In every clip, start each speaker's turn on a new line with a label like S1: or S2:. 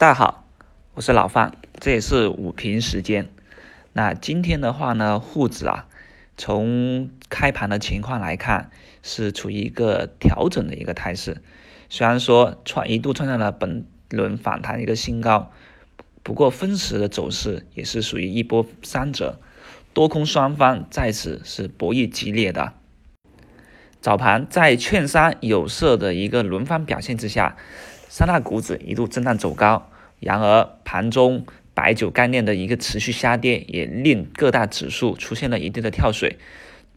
S1: 大家好，我是老范，这也是午评时间。那今天的话呢，沪指啊，从开盘的情况来看，是处于一个调整的一个态势。虽然说创一度创下了本轮反弹一个新高，不过分时的走势也是属于一波三折，多空双方在此是博弈激烈的。早盘在券商有色的一个轮番表现之下。三大股指一度震荡走高，然而盘中白酒概念的一个持续下跌，也令各大指数出现了一定的跳水。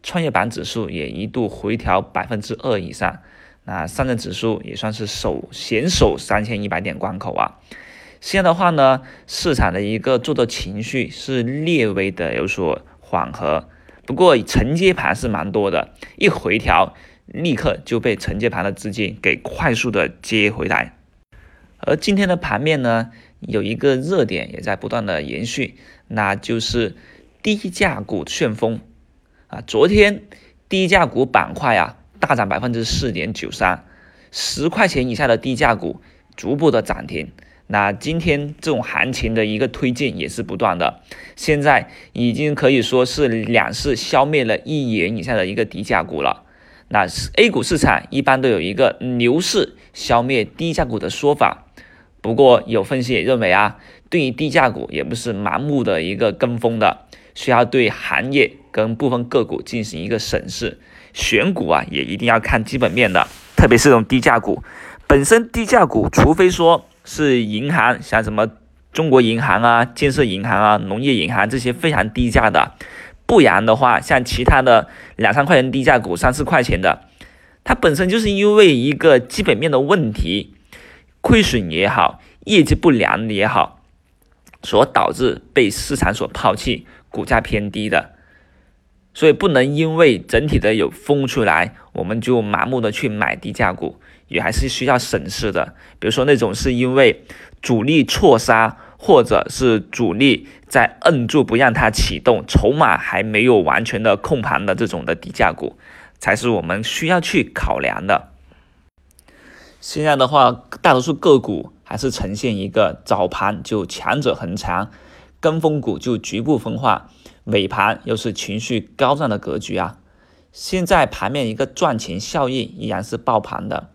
S1: 创业板指数也一度回调百分之二以上，那上证指数也算是守险守三千一百点关口啊。现在的话呢，市场的一个做多情绪是略微的有所缓和，不过承接盘是蛮多的，一回调立刻就被承接盘的资金给快速的接回来。而今天的盘面呢，有一个热点也在不断的延续，那就是低价股旋风啊！昨天低价股板块啊大涨百分之四点九三，十块钱以下的低价股逐步的涨停。那今天这种行情的一个推进也是不断的，现在已经可以说是两市消灭了一元以下的一个低价股了。那 A 股市场一般都有一个牛市消灭低价股的说法。不过有分析也认为啊，对于低价股也不是盲目的一个跟风的，需要对行业跟部分个股进行一个审视。选股啊，也一定要看基本面的，特别是这种低价股。本身低价股，除非说是银行，像什么中国银行啊、建设银行啊、农业银行这些非常低价的，不然的话，像其他的两三块钱低价股、三四块钱的，它本身就是因为一个基本面的问题。亏损也好，业绩不良也好，所导致被市场所抛弃，股价偏低的，所以不能因为整体的有风出来，我们就盲目的去买低价股，也还是需要审视的。比如说那种是因为主力错杀，或者是主力在摁住不让它启动，筹码还没有完全的控盘的这种的低价股，才是我们需要去考量的。现在的话，大多数个股还是呈现一个早盘就强者恒强，跟风股就局部分化，尾盘又是情绪高涨的格局啊。现在盘面一个赚钱效应依然是爆盘的，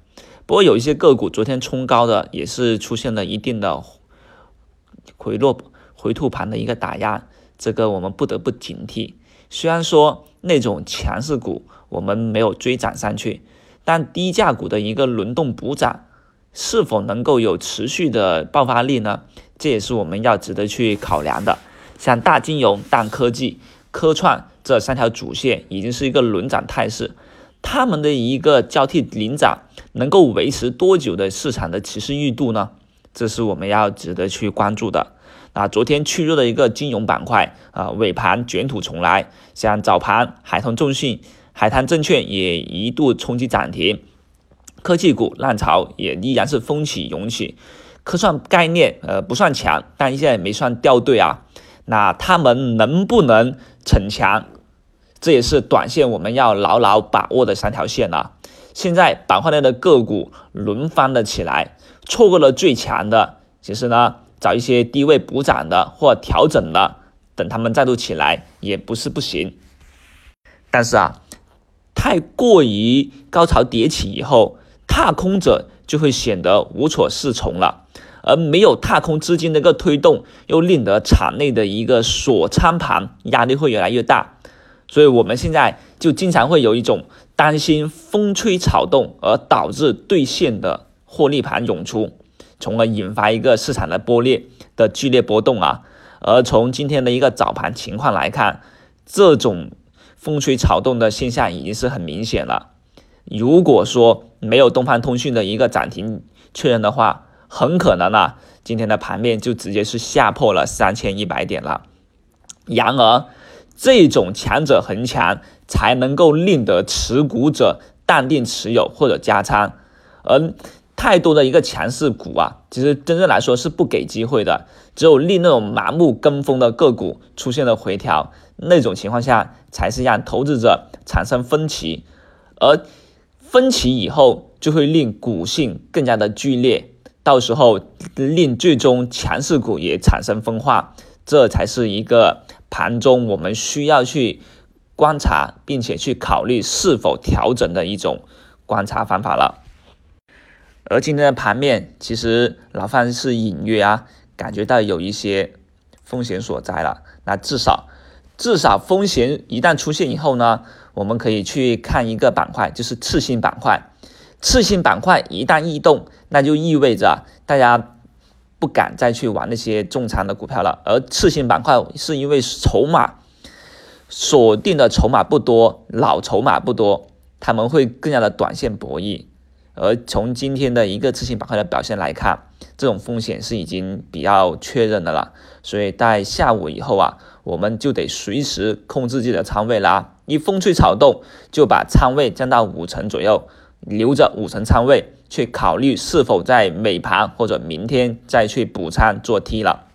S1: 不过有一些个股昨天冲高的也是出现了一定的回落、回吐盘的一个打压，这个我们不得不警惕。虽然说那种强势股我们没有追涨上去。但低价股的一个轮动补涨，是否能够有持续的爆发力呢？这也是我们要值得去考量的。像大金融、大科技、科创这三条主线已经是一个轮涨态势，他们的一个交替领涨，能够维持多久的市场的趋势预度呢？这是我们要值得去关注的。啊，昨天去弱的一个金融板块啊，尾盘卷土重来，像早盘海通重信。海滩证券也一度冲击涨停，科技股浪潮也依然是风起涌起，科创概念呃不算强，但现在没算掉队啊。那他们能不能逞强？这也是短线我们要牢牢把握的三条线啊。现在板块内的个股轮番的起来，错过了最强的，其实呢找一些低位补涨的或调整的，等他们再度起来也不是不行。但是啊。太过于高潮迭起以后，踏空者就会显得无所适从了，而没有踏空资金的一个推动，又令得场内的一个锁仓盘压力会越来越大，所以我们现在就经常会有一种担心风吹草动而导致兑现的获利盘涌出，从而引发一个市场的波裂的剧烈波动啊。而从今天的一个早盘情况来看，这种。风吹草动的现象已经是很明显了。如果说没有东方通讯的一个涨停确认的话，很可能啊，今天的盘面就直接是下破了三千一百点了。然而，这种强者恒强才能够令得持股者淡定持有或者加仓，而太多的一个强势股啊，其实真正来说是不给机会的。只有令那种盲目跟风的个股出现了回调。那种情况下，才是让投资者产生分歧，而分歧以后就会令股性更加的剧烈，到时候令最终强势股也产生分化，这才是一个盘中我们需要去观察，并且去考虑是否调整的一种观察方法了。而今天的盘面，其实老范是隐约啊感觉到有一些风险所在了。那至少，至少风险一旦出现以后呢，我们可以去看一个板块，就是次新板块。次新板块一旦异动，那就意味着大家不敢再去玩那些重仓的股票了。而次新板块是因为筹码锁定的筹码不多，老筹码不多，他们会更加的短线博弈。而从今天的一个次新板块的表现来看，这种风险是已经比较确认的了。所以在下午以后啊，我们就得随时控制自己的仓位啦。一风吹草动，就把仓位降到五成左右。留着五成仓位，去考虑是否在美盘或者明天再去补仓做 T 了。